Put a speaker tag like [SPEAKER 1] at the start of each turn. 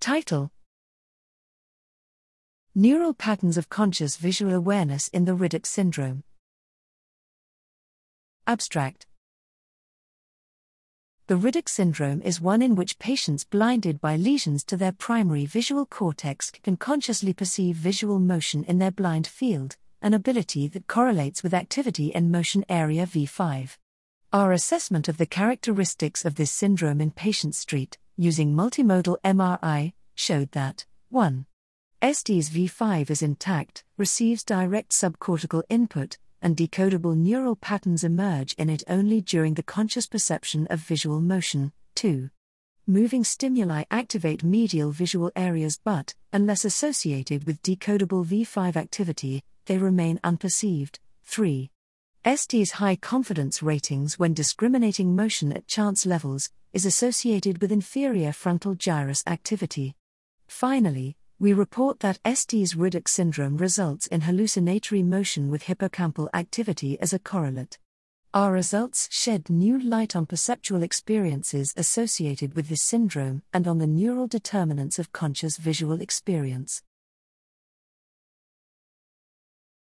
[SPEAKER 1] Title Neural Patterns of Conscious Visual Awareness in the Riddoch Syndrome. Abstract The Riddoch syndrome is one in which patients blinded by lesions to their primary visual cortex can consciously perceive visual motion in their blind field, an ability that correlates with activity in motion area V5. Our assessment of the characteristics of this syndrome in Patient ST, using multimodal MRI, showed that 1. ST's V5 is intact, receives direct subcortical input, and decodable neural patterns emerge in it only during the conscious perception of visual motion. 2. Moving stimuli activate medial visual areas but, unless associated with decodable V5 activity, they remain unperceived. 3. ST's high confidence ratings when discriminating motion at chance levels is associated with inferior frontal gyrus activity. Finally, we report that ST's Riddoch syndrome results in hallucinatory motion with hippocampal activity as a correlate. Our results shed new light on perceptual experiences associated with this syndrome and on the neural determinants of conscious visual experience.